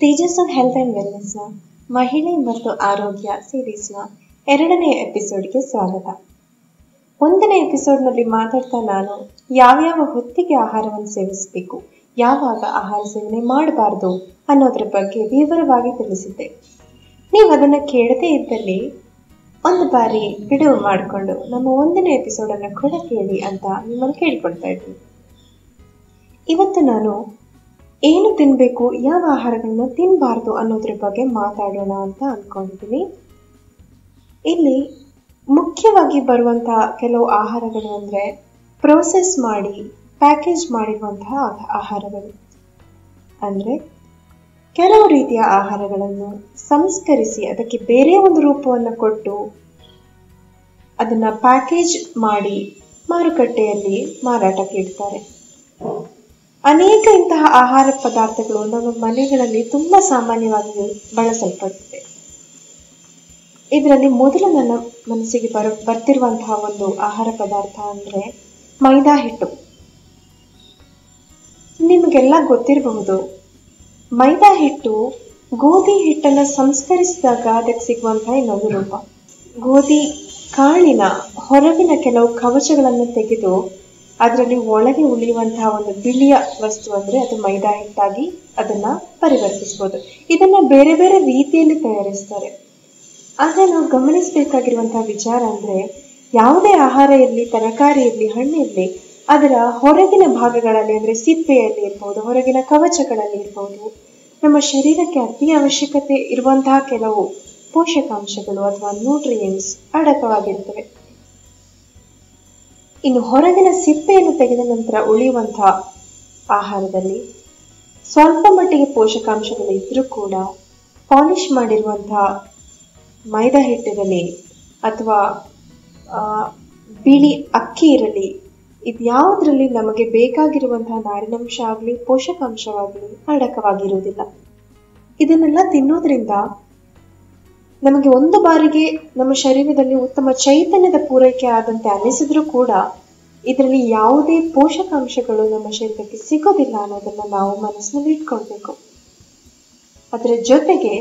Tejas of health and ವೆಲ್ನೆಸ್ನ ಮಹಿಳೆ ಮತ್ತು ಆರೋಗ್ಯ ಸೀರೀಸ್ನ ಎರಡನೇ ಎಪಿಸೋಡ್ಗೆ ಸ್ವಾಗತ. ಒಂದನೇ ಎಪಿಸೋಡ್ನಲ್ಲಿ ಮಾತಾಡ್ತಾ ನಾನು ಯಾವ್ಯಾವ ಹೊತ್ತಿಗೆ ಆಹಾರವನ್ನು ಸೇವಿಸಬೇಕು, ಯಾವಾಗ ಆಹಾರ ಸೇವನೆ ಮಾಡಬಾರ್ದು ಅನ್ನೋದ್ರ ಬಗ್ಗೆ ವಿವರವಾಗಿ ತಿಳಿಸಿದ್ದೆ. ನೀವು ಅದನ್ನು ಕೇಳದೇ ಇದ್ದಲ್ಲಿ ಒಂದು ಬಾರಿ ಬಿಡುವು ಮಾಡಿಕೊಂಡು ನಮ್ಮ ಒಂದನೇ ಎಪಿಸೋಡನ್ನು ಕೂಡ ಕೇಳಿ ಅಂತ ನಿಮ್ಮನ್ನು ಕೇಳಿಕೊಡ್ತಾ ಇದ್ದೀನಿ. ಇವತ್ತು ನಾನು ಏನು ತಿನ್ನಬೇಕು ಯಾವ ಆಹಾರಗಳನ್ನ ತಿನ್ನಬಾರ್ದು ಅನ್ನೋದ್ರ ಬಗ್ಗೆ ಮಾತಾಡೋಣ ಅಂತ ಅಂದ್ಕೊಂಡಿದ್ದೀನಿ ಇಲ್ಲಿ ಮುಖ್ಯವಾಗಿ ಬರುವಂತಹ ಕೆಲವು ಆಹಾರಗಳು ಅಂದರೆ ಪ್ರೋಸೆಸ್ ಮಾಡಿ ಪ್ಯಾಕೇಜ್ ಮಾಡಿರುವಂತಹ ಆಹಾರಗಳು. ಅಂದರೆ ಕೆಲವು ರೀತಿಯ ಆಹಾರಗಳನ್ನು ಸಂಸ್ಕರಿಸಿ, ಅದಕ್ಕೆ ಬೇರೆ ಒಂದು ರೂಪವನ್ನು ಕೊಟ್ಟು ಅದನ್ನ ಪ್ಯಾಕೇಜ್ ಮಾಡಿ ಮಾರುಕಟ್ಟೆಯಲ್ಲಿ ಮಾರಾಟಕ್ಕೆ ಇಡ್ತಾರೆ. ಅನೇಕ ಇಂತಹ ಆಹಾರ ಪದಾರ್ಥಗಳು ನಮ್ಮ ಮನೆಗಳಲ್ಲಿ ತುಂಬಾ ಸಾಮಾನ್ಯವಾಗಿ ಬಳಸಲ್ಪಡುತ್ತೆ ಇದರಲ್ಲಿ ಮೊದಲು ನನ್ನ ಮನಸ್ಸಿಗೆ ಬರ, ಬರ್ತಿರುವಂತಹ ಒಂದು ಆಹಾರ ಪದಾರ್ಥ ಅಂದ್ರೆ ಮೈದಾ ಹಿಟ್ಟು. ನಿಮಗೆಲ್ಲ ಗೊತ್ತಿರಬಹುದು, ಮೈದಾ ಹಿಟ್ಟು ಗೋಧಿ ಹಿಟ್ಟನ್ನು ಸಂಸ್ಕರಿಸಿದಾಗ ಅದಕ್ಕೆ ಸಿಗುವಂತಹ ಇನ್ನೊಂದು ರೂಪ. ಗೋಧಿ, ಕಾಳಿನ ಹೊರಗಿನ ಕೆಲವು ಕವಚಗಳನ್ನು ತೆಗೆದು ಅದರಲ್ಲಿ ಒಳಗೆ ಉಳಿಯುವಂತಹ ಒಂದು ಬಿಳಿಯ ವಸ್ತು ಅಂದ್ರೆ ಅದು ಮೈದಾ ಹಿಟ್ಟಾಗಿ ಅದನ್ನ ಪರಿವರ್ತಿಸಬಹುದು ಇದನ್ನ ಬೇರೆ ಬೇರೆ ರೀತಿಯಲ್ಲಿ ತಯಾರಿಸ್ತಾರೆ. ಆದ್ರೆ ನಾವು ಗಮನಿಸಬೇಕಾಗಿರುವಂತಹ ವಿಚಾರ ಅಂದ್ರೆ ಯಾವುದೇ ಆಹಾರ ಇರಲಿ, ತರಕಾರಿ ಇರಲಿ, ಹಣ್ಣು ಇರಲಿ, ಅದರ ಹೊರಗಿನ ಭಾಗಗಳಲ್ಲಿ ಅಂದ್ರೆ ಸಿಪ್ಪೆಯಲ್ಲಿ ಇರ್ಬೋದು, ಹೊರಗಿನ ಕವಚಗಳಲ್ಲಿ ಇರ್ಬೋದು, ನಮ್ಮ ಶರೀರಕ್ಕೆ ಅತಿ ಅವಶ್ಯಕತೆ ಇರುವಂತಹ ಕೆಲವು ಪೋಷಕಾಂಶಗಳು ಅಥವಾ ನ್ಯೂಟ್ರಿಯೆಂಟ್ಸ್ ಅಡಕವಾಗಿರ್ತವೆ. ಇನ್ನು ಹೊರಗಿನ ಸಿಪ್ಪೆಯನ್ನು ತೆಗೆದ ನಂತರ ಉಳಿಯುವಂತಹ ಆಹಾರದಲ್ಲಿ ಸ್ವಲ್ಪ ಮಟ್ಟಿಗೆ ಪೋಷಕಾಂಶಗಳು ಇದ್ರೂ ಕೂಡ ಪಾಲಿಶ್ ಮಾಡಿರುವಂತಹ ಮೈದಾ ಹಿಟ್ಟಿರಲಿ ಅಥವಾ ಬಿಳಿ ಅಕ್ಕಿ ಇರಲಿ, ಇದ್ಯಾವುದರಲ್ಲಿ ನಮಗೆ ಬೇಕಾಗಿರುವಂತಹ ನಾರಿನಂಶ ಆಗಲಿ, ಪೋಷಕಾಂಶವಾಗಲಿ ಅಡಕವಾಗಿರುವುದಿಲ್ಲ. ಇದನ್ನೆಲ್ಲ ತಿನ್ನೋದ್ರಿಂದ ನಮಗೆ ಒಂದು ಬಾರಿಗೆ ನಮ್ಮ ಶರೀರದಲ್ಲಿ ಉತ್ತಮ ಚೈತನ್ಯದ ಪೂರೈಕೆ ಆದಂತೆ ಅನಿಸಿದ್ರೂ ಕೂಡ ಇದರಲ್ಲಿ ಯಾವುದೇ ಪೋಷಕಾಂಶಗಳು ನಮ್ಮ ಶರೀರಕ್ಕೆ ಸಿಗೋದಿಲ್ಲ ಅನ್ನೋದನ್ನ ನಾವು ಮನಸ್ಸಿನಲ್ಲಿ ಇಟ್ಕೊಳ್ಬೇಕು. ಅದರ ಜೊತೆಗೆ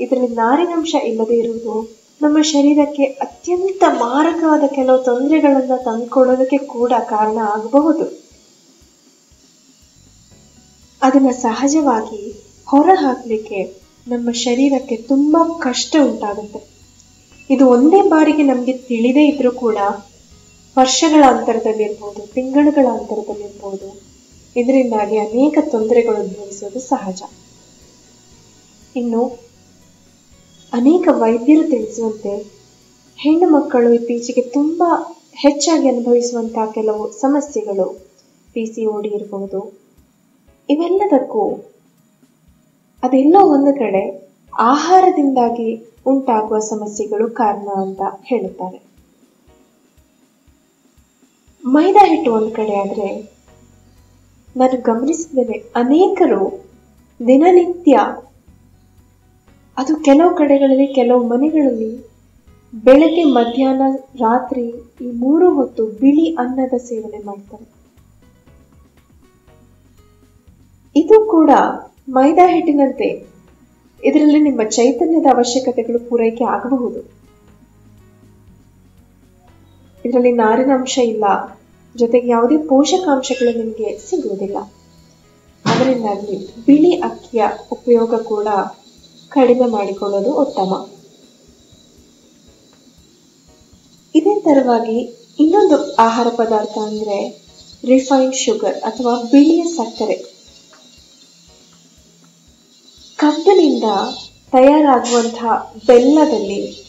ಇದರಲ್ಲಿ ನಾರಿನಾಂಶ ಇಲ್ಲದೆ ಇರುವುದು ನಮ್ಮ ಶರೀರಕ್ಕೆ ಅತ್ಯಂತ ಮಾರಕವಾದ ಕೆಲವು ತೊಂದರೆಗಳನ್ನ ತಂದುಕೊಳ್ಳೋದಕ್ಕೆ ಕೂಡ ಕಾರಣ ಆಗಬಹುದು. ಅದನ್ನ ಸಹಜವಾಗಿ ಹೊರ ಹಾಕ್ಲಿಕ್ಕೆ ನಮ್ಮ ಶರೀರಕ್ಕೆ ತುಂಬ ಕಷ್ಟ ಉಂಟಾಗುತ್ತೆ. ಇದು ಒಂದೇ ಬಾರಿಗೆ ನಮಗೆ ತಿಳಿದೇ ಇದ್ರೂ ಕೂಡ ವರ್ಷಗಳ ಅಂತರದಲ್ಲಿರ್ಬೋದು, ತಿಂಗಳುಗಳ ಅಂತರದಲ್ಲಿರ್ಬೋದು. ಇದರಿಂದಾಗಿ ಅನೇಕ ತೊಂದರೆಗಳು ಉದ್ಭವಿಸೋದು ಸಹಜ. ಇನ್ನು ಅನೇಕ ವೈದ್ಯರು ತಿಳಿಸುವಂತೆ ಹೆಣ್ಣು ಮಕ್ಕಳು ಇತ್ತೀಚೆಗೆ ತುಂಬಾ ಹೆಚ್ಚಾಗಿ ಅನುಭವಿಸುವಂತಹ ಕೆಲವು ಸಮಸ್ಯೆಗಳು ಪಿ ಸಿ ಓಡಿ ಇರಬಹುದು ಇವೆಲ್ಲದಕ್ಕೂ ಅದೆಲ್ಲೋ ಒಂದು ಕಡೆ ಆಹಾರದಿಂದಾಗಿ ಉಂಟಾಗುವ ಸಮಸ್ಯೆಗಳು ಕಾರಣ ಅಂತ ಹೇಳುತ್ತಾರೆ. ಮೈದಾ ಹಿಟ್ಟು ಒಂದು ಕಡೆ ಆದ್ರೆ ನಾನು ಗಮನಿಸಿದ್ದೇನೆ, ಅನೇಕರು ದಿನನಿತ್ಯ ಅದು ಕೆಲವು ಕಡೆಗಳಲ್ಲಿ, ಕೆಲವು ಮನೆಗಳಲ್ಲಿ ಬೆಳಗ್ಗೆ, ಮಧ್ಯಾಹ್ನ, ರಾತ್ರಿ ಈ ಮೂರು ಹೊತ್ತು ಬಿಳಿ ಅನ್ನದ ಸೇವನೆ ಮಾಡ್ತಾರೆ. ಇದು ಕೂಡ ಮೈದಾ ಹಿಟ್ಟಿನಂತೆ. ಇದರಲ್ಲಿ ನಿಮ್ಮ ಚೈತನ್ಯದ ಅವಶ್ಯಕತೆಗಳು ಪೂರೈಕೆ ಆಗಬಹುದು. ಇದರಲ್ಲಿ ನಾರಿನಾಂಶ ಇಲ್ಲ. ಜೊತೆಗೆ ಯಾವುದೇ ಪೋಷಕಾಂಶಗಳು ನಿಮಗೆ ಸಿಗುವುದಿಲ್ಲ. ಅದರಿಂದಾಗಿ ಬಿಳಿ ಅಕ್ಕಿಯ ಉಪಯೋಗ ಕೂಡ ಕಡಿಮೆ ಮಾಡಿಕೊಳ್ಳೋದು ಉತ್ತಮ. ಇದೇ ತರವಾಗಿ ಇನ್ನೊಂದು ಆಹಾರ ಪದಾರ್ಥ ಅಂದ್ರೆ ರಿಫೈನ್ಡ್ ಶುಗರ್ ಅಥವಾ ಬಿಳಿಯ ಸಕ್ಕರೆ. ಕಬ್ಬಿನಿಂದ ತಯಾರಾಗುವಂತಹ ಬೆಲ್ಲದಲ್ಲಿ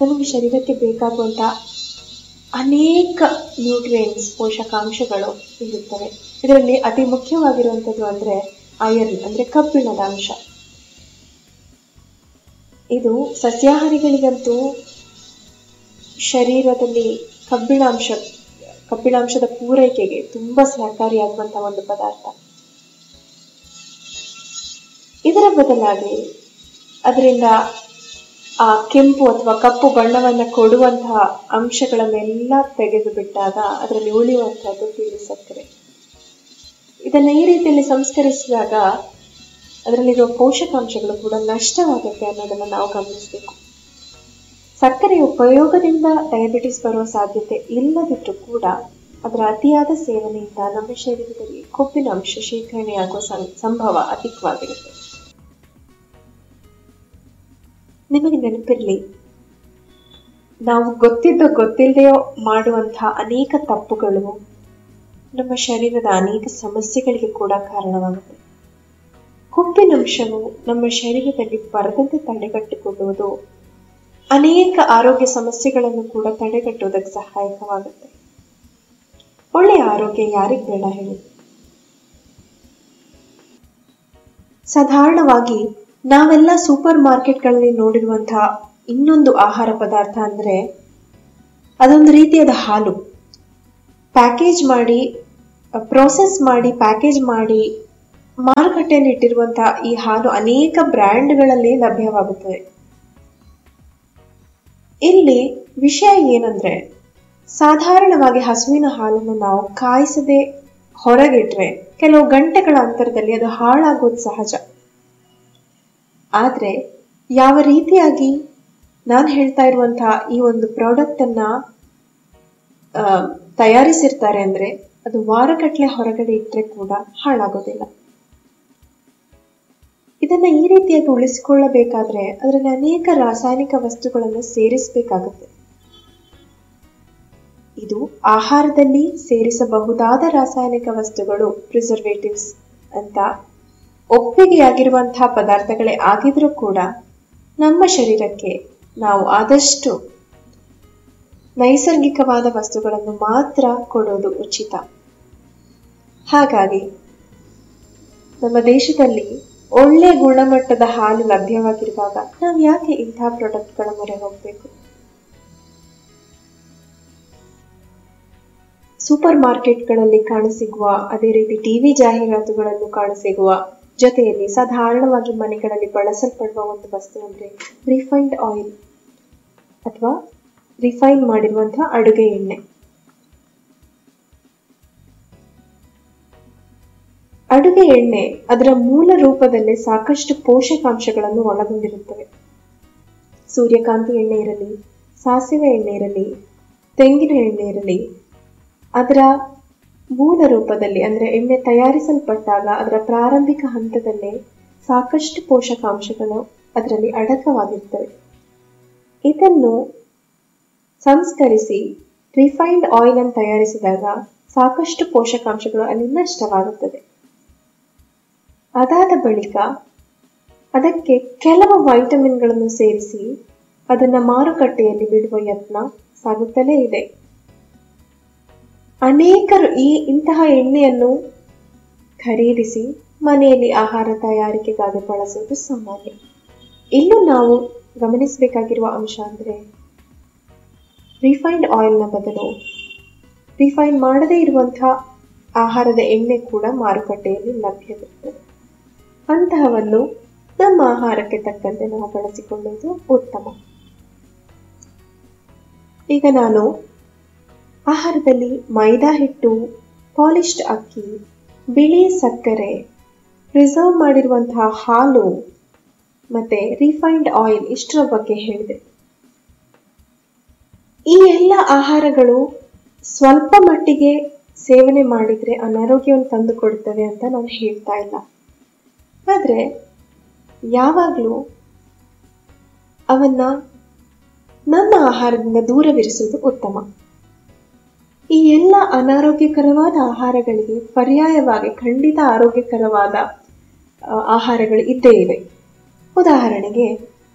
ನಮಗೆ ಶರೀರಕ್ಕೆ ಬೇಕಾಗುವಂತಹ ಅನೇಕ ನ್ಯೂಟ್ರಿಯೆಂಟ್ಸ್ ಪೋಷಕಾಂಶಗಳು ಇರುತ್ತವೆ. ಇದರಲ್ಲಿ ಅತಿ ಮುಖ್ಯವಾಗಿರುವಂಥದ್ದು ಅಂದ್ರೆ ಐರನ್ ಅಂದ್ರೆ ಕಬ್ಬಿಣದ ಅಂಶ. ಇದು ಸಸ್ಯಾಹಾರಿಗಳಿಗಂತೂ ಶರೀರದಲ್ಲಿ ಕಬ್ಬಿಣಾಂಶ, ಕಬ್ಬಿಣಾಂಶದ ಪೂರೈಕೆಗೆ ತುಂಬಾ ಸಹಕಾರಿಯಾಗುವಂತಹ ಒಂದು ಪದಾರ್ಥ. ಇದರ ಬದಲಾಗಿ ಅದರಿಂದ ಆ ಕೆಂಪು ಅಥವಾ ಕಪ್ಪು ಬಣ್ಣವನ್ನ ಕೊಡುವಂತಹ ಅಂಶಗಳನ್ನೆಲ್ಲ ತೆಗೆದು ಬಿಟ್ಟಾಗ ಅದರಲ್ಲಿ ಉಳಿಯುವಂತಹದ್ದು ತಿಳಿ ಸಕ್ಕರೆ. ಇದನ್ನು ಈ ರೀತಿಯಲ್ಲಿ ಸಂಸ್ಕರಿಸಿದಾಗ ಅದರಲ್ಲಿರುವ ಪೋಷಕಾಂಶಗಳು ಕೂಡ ನಷ್ಟವಾಗುತ್ತೆ ಅನ್ನೋದನ್ನು ನಾವು ಗಮನಿಸಬೇಕು. ಸಕ್ಕರೆಯ ಉಪಯೋಗದಿಂದ ಡಯಾಬಿಟಿಸ್ ಬರುವ ಸಾಧ್ಯತೆ ಇಲ್ಲದಿದ್ದರೂ ಕೂಡ ಅದರ ಅತಿಯಾದ ಸೇವನೆಯಿಂದ ನಮ್ಮ ಶರೀರದಲ್ಲಿ ಕೊಬ್ಬಿನ ಅಂಶ ಶೇಖರಣೆಯಾಗುವ ಸಂಭವ ಅಧಿಕವಾಗಿರುತ್ತೆ. ನಿಮಗೆ ನೆನಪಿರಲಿ, ನಾವು ಗೊತ್ತಿದ್ದ ಗೊತ್ತಿಲ್ಲದೆಯೋ ಮಾಡುವಂತಹ ಅನೇಕ ತಪ್ಪುಗಳು ನಮ್ಮ ಶರೀರದ ಅನೇಕ ಸಮಸ್ಯೆಗಳಿಗೆ ಕೂಡ ಕಾರಣವಾಗುತ್ತೆ. ಕೊಬ್ಬಿನಂಶವು ನಮ್ಮ ಶರೀರದಲ್ಲಿ ಬರದಂತೆ ತಡೆಗಟ್ಟಿಕೊಳ್ಳುವುದು, ಅನೇಕ ಆರೋಗ್ಯ ಸಮಸ್ಯೆಗಳನ್ನು ಕೂಡ ತಡೆಗಟ್ಟುವುದಕ್ಕೆ ಸಹಾಯಕವಾಗುತ್ತೆ. ಒಳ್ಳೆಯ ಆರೋಗ್ಯ ಯಾರಿಗೆ ಬೇಡ ಹೇಳಿ. ಸಾಧಾರಣವಾಗಿ ನಾವೆಲ್ಲ ಸೂಪರ್ ಮಾರ್ಕೆಟ್ಗಳಲ್ಲಿ ನೋಡಿರುವಂತಹ ಇನ್ನೊಂದು ಆಹಾರ ಪದಾರ್ಥ ಅಂದ್ರೆ ಅದೊಂದು ರೀತಿಯಾದ ಹಾಲು. ಪ್ಯಾಕೇಜ್ ಮಾಡಿ, ಪ್ರೋಸೆಸ್ ಮಾಡಿ, ಪ್ಯಾಕೇಜ್ ಮಾಡಿ ಮಾರುಕಟ್ಟೆಯಲ್ಲಿ ಇಟ್ಟಿರುವಂತಹ ಈ ಹಾಲು ಅನೇಕ ಬ್ರ್ಯಾಂಡ್ಗಳಲ್ಲಿ ಲಭ್ಯವಾಗುತ್ತದೆ. ಇಲ್ಲಿ ವಿಷಯ ಏನಂದ್ರೆ, ಸಾಧಾರಣವಾಗಿ ಹಸುವಿನ ಹಾಲನ್ನು ನಾವು ಕಾಯಿಸದೆ ಹೊರಗಿಟ್ರೆ, ಕೆಲವು ಗಂಟೆಗಳ ಅಂತರದಲ್ಲಿ ಅದು ಹಾಳಾಗೋದು ಸಹಜ. ಆದ್ರೆ ಯಾವ ರೀತಿಯಾಗಿ ನಾನು ಹೇಳ್ತಾ ಇರುವಂತಹ ಈ ಒಂದು ಪ್ರಾಡಕ್ಟನ್ನು ತಯಾರಿಸಿರ್ತಾರೆ ಅಂದ್ರೆ ಅದು ವಾರಗಟ್ಟಲೆ ಹೊರಗಡೆ ಇಟ್ಟರೆ ಕೂಡ ಹಾಳಾಗೋದಿಲ್ಲ. ಇದನ್ನ ಈ ರೀತಿಯಾಗಿ ಉಳಿಸಿಕೊಳ್ಳಬೇಕಾದ್ರೆ ಅದರಲ್ಲಿ ಅನೇಕ ರಾಸಾಯನಿಕ ವಸ್ತುಗಳನ್ನು ಸೇರಿಸಬೇಕಾಗುತ್ತೆ. ಇದು ಆಹಾರದಲ್ಲಿ ಸೇರಿಸಬಹುದಾದ ರಾಸಾಯನಿಕ ವಸ್ತುಗಳು ಪ್ರಿಸರ್ವೇಟಿವ್ಸ್ ಅಂತ ಒಪ್ಪಿಗೆಯಾಗಿರುವಂತಹ ಪದಾರ್ಥಗಳೇ ಆಗಿದ್ರೂ ಕೂಡ ನಮ್ಮ ಶರೀರಕ್ಕೆ ನಾವು ಆದಷ್ಟು ನೈಸರ್ಗಿಕವಾದ ವಸ್ತುಗಳನ್ನು ಮಾತ್ರ ಕೊಡೋದು ಉಚಿತ. ಹಾಗಾಗಿ ನಮ್ಮ ದೇಶದಲ್ಲಿ ಒಳ್ಳೆ ಗುಣಮಟ್ಟದ ಹಾಲು ಲಭ್ಯವಾಗಿರುವಾಗ ನಾವು ಯಾಕೆ ಇಂತಹ ಪ್ರಾಡಕ್ಟ್ಗಳ ಮೊರೆ ಹೋಗಬೇಕು? ಸೂಪರ್ ಮಾರ್ಕೆಟ್ಗಳಲ್ಲಿ ಕಾಣಸಿಗುವ, ಅದೇ ರೀತಿ ಟಿವಿ ಜಾಹೀರಾತುಗಳನ್ನು ಕಾಣಸಿಗುವ ಜೊತೆಯಲ್ಲಿ ಸಾಧಾರಣವಾಗಿ ಮನೆಗಳಲ್ಲಿ ಬಳಸಲ್ಪಡುವ ಒಂದು ವಸ್ತು ಅಂದ್ರೆ ರಿಫೈನ್ಡ್ ಆಯಿಲ್ ಅಥವಾ ರಿಫೈನ್ ಮಾಡಿರುವಂತಹ ಅಡುಗೆ ಎಣ್ಣೆ. ಅಡುಗೆ ಎಣ್ಣೆ ಅದರ ಮೂಲ ರೂಪದಲ್ಲೇ ಸಾಕಷ್ಟು ಪೋಷಕಾಂಶಗಳನ್ನು ಒಳಗೊಂಡಿರುತ್ತವೆ. ಸೂರ್ಯಕಾಂತಿ ಎಣ್ಣೆ ಇರಲಿ, ಸಾಸಿವೆ ಎಣ್ಣೆ ಇರಲಿ, ತೆಂಗಿನ ಎಣ್ಣೆ ಇರಲಿ, ಅದರ ಮೂಲ ರೂಪದಲ್ಲಿ ಅಂದರೆ ಎಣ್ಣೆ ತಯಾರಿಸಲ್ಪಟ್ಟಾಗ ಅದರ ಪ್ರಾರಂಭಿಕ ಹಂತದಲ್ಲೇ ಸಾಕಷ್ಟು ಪೋಷಕಾಂಶಗಳು ಅದರಲ್ಲಿ ಅಡಕವಾಗಿರ್ತವೆ. ಇದನ್ನು ಸಂಸ್ಕರಿಸಿ ರಿಫೈನ್ಡ್ ಆಯಿಲ್ ಅನ್ನು ತಯಾರಿಸಿದಾಗ ಸಾಕಷ್ಟು ಪೋಷಕಾಂಶಗಳು ಅಲ್ಲಿ ನಷ್ಟವಾಗುತ್ತದೆ. ಅದಾದ ಬಳಿಕ ಅದಕ್ಕೆ ಕೆಲವು ವೈಟಮಿನ್ಗಳನ್ನು ಸೇರಿಸಿ ಅದನ್ನ ಮಾರುಕಟ್ಟೆಯಲ್ಲಿ ಬಿಡುವ ಯತ್ನ ಸಾಗುತ್ತಲೇ ಇದೆ. ಅನೇಕರು ಈ ಇಂತಹ ಎಣ್ಣೆಯನ್ನು ಖರೀದಿಸಿ ಮನೆಯಲ್ಲಿ ಆಹಾರ ತಯಾರಿಕೆಗಾಗಿ ಬಳಸುವುದು ಸಾಮಾನ್ಯ. ಇನ್ನು ನಾವು ಗಮನಿಸಬೇಕಾಗಿರುವ ಅಂಶ ಅಂದರೆ ರಿಫೈನ್ಡ್ ಆಯಿಲ್ನ ಬದಲು ರಿಫೈನ್ ಮಾಡದೇ ಇರುವಂತಹ ಆಹಾರದ ಎಣ್ಣೆ ಕೂಡ ಮಾರುಕಟ್ಟೆಯಲ್ಲಿ ಲಭ್ಯವಿರುತ್ತದೆ. ಅಂತಹವನ್ನು ನಮ್ಮ ಆಹಾರಕ್ಕೆ ತಕ್ಕಂತೆ ನಾವು ಬಳಸಿಕೊಳ್ಳುವುದು ಉತ್ತಮ. ಈಗ ನಾನು ಆಹಾರದಲ್ಲಿ ಮೈದಾ ಹಿಟ್ಟು, ಪಾಲಿಶ್ಡ್ ಅಕ್ಕಿ, ಬಿಳಿ ಸಕ್ಕರೆ, ಪ್ರಿಸರ್ವ್ ಮಾಡಿರುವಂತಹ ಹಾಲು ಮತ್ತೆ ರಿಫೈನ್ಡ್ ಆಯಿಲ್ ಇಷ್ಟರ ಬಗ್ಗೆ ಹೇಳಿದೆ. ಈ ಎಲ್ಲ ಆಹಾರಗಳು ಸ್ವಲ್ಪ ಮಟ್ಟಿಗೆ ಸೇವನೆ ಮಾಡಿದರೆ ಅನಾರೋಗ್ಯವನ್ನು ತಂದು ಕೊಡ್ತವೆ ಅಂತ ನಾನು ಹೇಳ್ತಾ ಇಲ್ಲ. ಆದರೆ ಯಾವಾಗಲೂ ಅವನ್ನ ನಮ್ಮ ಆಹಾರದಿಂದ ದೂರವಿರಿಸುವುದು ಉತ್ತಮ. ಈ ಎಲ್ಲ ಅನಾರೋಗ್ಯಕರವಾದ ಆಹಾರಗಳಿಗೆ ಪರ್ಯಾಯವಾಗಿ ಖಂಡಿತ ಆರೋಗ್ಯಕರವಾದ ಆಹಾರಗಳು ಇದ್ದೇ ಇವೆ. ಉದಾಹರಣೆಗೆ,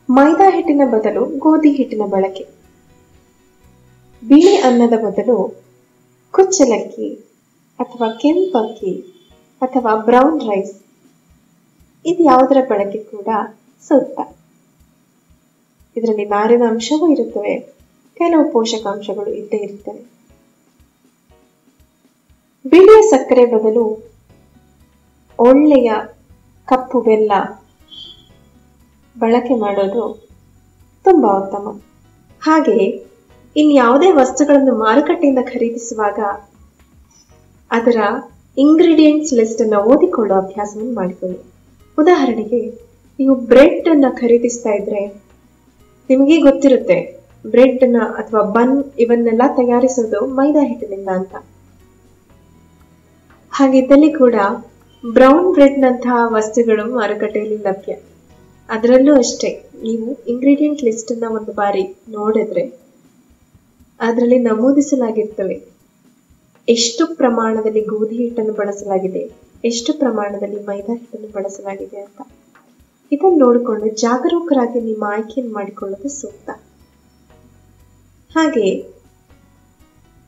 ಮೈದಾ ಹಿಟ್ಟಿನ ಬದಲು ಗೋಧಿ ಹಿಟ್ಟಿನ ಬಳಕೆ. ಬಿಳಿ ಅನ್ನದ ಬದಲು ಕುಚ್ಚಲಕ್ಕಿ ಅಥವಾ ಕೆಂಪಕ್ಕಿ ಅಥವಾ ಬ್ರೌನ್ ರೈಸ್. ಇದು ಯಾವುದರ ಬಳಕೆ ಕೂಡ ಸೂಕ್ತ. ಇದರಲ್ಲಿ ನಾರಿನ ಅಂಶವೂ ಇರುತ್ತವೆ, ಕೆಲವು ಪೋಷಕಾಂಶಗಳು ಇದ್ದೇ ಇರ್ತವೆ ಬಿಳಿಯ ಸಕ್ಕರೆ ಬದಲು ಒಳ್ಳೆಯ ಕಪ್ಪು ಬೆಲ್ಲ ಬಳಕೆ ಮಾಡೋದು ತುಂಬಾ ಉತ್ತಮ. ಹಾಗೆ ಇನ್ಯಾವುದೇ ವಸ್ತುಗಳನ್ನು ಮಾರುಕಟ್ಟೆಯಿಂದ ಖರೀದಿಸುವಾಗ ಅದರ ಇಂಗ್ರೀಡಿಯೆಂಟ್ಸ್ ಲಿಸ್ಟ್ ಅನ್ನು ಓದಿಕೊಳ್ಳುವ ಅಭ್ಯಾಸವನ್ನು ಮಾಡಿಕೊಳ್ಳಿ. ಉದಾಹರಣೆಗೆ, ನೀವು ಬ್ರೆಡ್ ಅನ್ನ ಖರೀದಿಸ್ತಾ ಇದ್ರೆ ನಿಮಗೆ ಗೊತ್ತಿರುತ್ತೆ ಬ್ರೆಡ್ನ ಅಥವಾ ಬನ್ ಇವನ್ನೆಲ್ಲ ತಯಾರಿಸೋದು ಮೈದಾ ಹಿಟ್ಟಿನಿಂದ ಅಂತ. ಹಾಗಿದ್ದಲ್ಲಿ ಕೂಡ ಬ್ರೌನ್ ಬ್ರೆಡ್ನಂತಹ ವಸ್ತುಗಳು ಮಾರುಕಟ್ಟೆಯಲ್ಲಿ ಲಭ್ಯ. ಅದರಲ್ಲೂ ಅಷ್ಟೇ, ನೀವು ಇಂಗ್ರೀಡಿಯೆಂಟ್ ಲಿಸ್ಟ್ ಅನ್ನ ಒಂದು ಬಾರಿ ನೋಡಿದ್ರೆ ಅದರಲ್ಲಿ ನಮೂದಿಸಲಾಗಿರ್ತವೆ. ಎಷ್ಟು ಪ್ರಮಾಣದಲ್ಲಿ ಗೋಧಿ ಹಿಟ್ಟನ್ನು ಬಳಸಲಾಗಿದೆ, ಎಷ್ಟು ಪ್ರಮಾಣದಲ್ಲಿ ಮೈದಾ ಹಿಟ್ಟನ್ನು ಬಳಸಲಾಗಿದೆ ಅಂತ. ಇದನ್ನು ನೋಡಿಕೊಂಡು ಜಾಗರೂಕರಾಗಿ ನಿಮ್ಮ ಆಯ್ಕೆಯನ್ನು ಮಾಡಿಕೊಳ್ಳೋದು ಸೂಕ್ತ. ಹಾಗೆ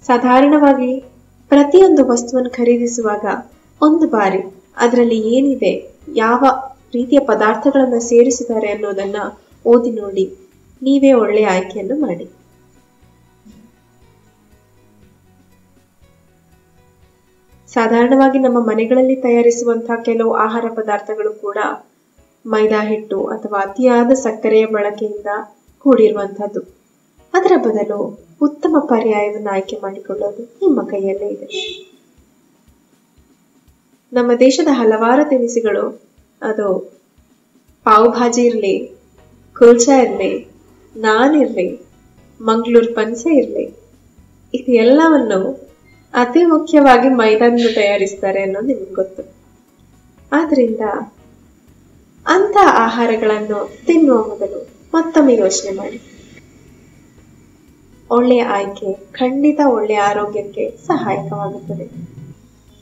ಸಾಧಾರಣವಾಗಿ ಪ್ರತಿಯೊಂದು ವಸ್ತುವನ್ನು ಖರೀದಿಸುವಾಗ ಒಂದು ಬಾರಿ ಅದರಲ್ಲಿ ಏನಿದೆ, ಯಾವ ರೀತಿಯ ಪದಾರ್ಥಗಳನ್ನು ಸೇರಿಸಿದ್ದಾರೆ ಅನ್ನೋದನ್ನ ಓದಿ ನೋಡಿ, ನೀವೇ ಒಳ್ಳೆಯ ಆಯ್ಕೆಯನ್ನು ಮಾಡಿ. ಸಾಧಾರಣವಾಗಿ ನಮ್ಮ ಮನೆಗಳಲ್ಲಿ ತಯಾರಿಸುವಂತಹ ಕೆಲವು ಆಹಾರ ಪದಾರ್ಥಗಳು ಕೂಡ ಮೈದಾ ಹಿಟ್ಟು ಅಥವಾ ಅತಿಯಾದ ಸಕ್ಕರೆಯ ಬಳಕೆಯಿಂದ ಕೂಡಿರುವಂತಹದ್ದು ಅದರ ಬದಲು ಉತ್ತಮ ಪರ್ಯಾಯವನ್ನು ಆಯ್ಕೆ ಮಾಡಿಕೊಳ್ಳೋದು ನಿಮ್ಮ ಕೈಯಲ್ಲೇ ಇದೆ. ನಮ್ಮ ದೇಶದ ಹಲವಾರು ತಿನಿಸುಗಳು, ಅದು ಪಾವ್ ಭಾಜಿ ಇರಲಿ, ಕುಲ್ಚಾ ಇರಲಿ, ನಾನ್ ಇರಲಿ, ಮಂಗಳೂರು ಪನ್ಸೆ ಇರಲಿ, ಇದೆಲ್ಲವನ್ನು ಅತಿ ಮುಖ್ಯವಾಗಿ ಮೈದಾನ ತಯಾರಿಸ್ತಾರೆ ಅನ್ನೋದು ನಿಮ್ಗೆ ಗೊತ್ತು. ಆದ್ರಿಂದ ಅಂತ ಆಹಾರಗಳನ್ನು ತಿನ್ನುವ ಮೊದಲು ಮತ್ತೊಮ್ಮೆ ಯೋಚನೆ ಮಾಡಿ. ಒಳ್ಳೆಯ ಆಯ್ಕೆ ಖಂಡಿತ ಒಳ್ಳೆಯ ಆರೋಗ್ಯಕ್ಕೆ ಸಹಾಯಕವಾಗುತ್ತದೆ.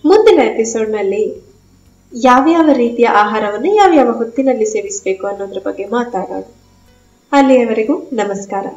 ಮುಂದಿನ ಎಪಿಸೋಡ್ನಲ್ಲಿ ಯಾವ್ಯಾವ ರೀತಿಯ ಆಹಾರವನ್ನು ಯಾವ್ಯಾವ ಹೊತ್ತಿನಲ್ಲಿ ಸೇವಿಸಬೇಕು ಅನ್ನೋದ್ರ ಬಗ್ಗೆ ಮಾತಾಡೋಣ. ಅಲ್ಲಿಯವರೆಗೂ ನಮಸ್ಕಾರ.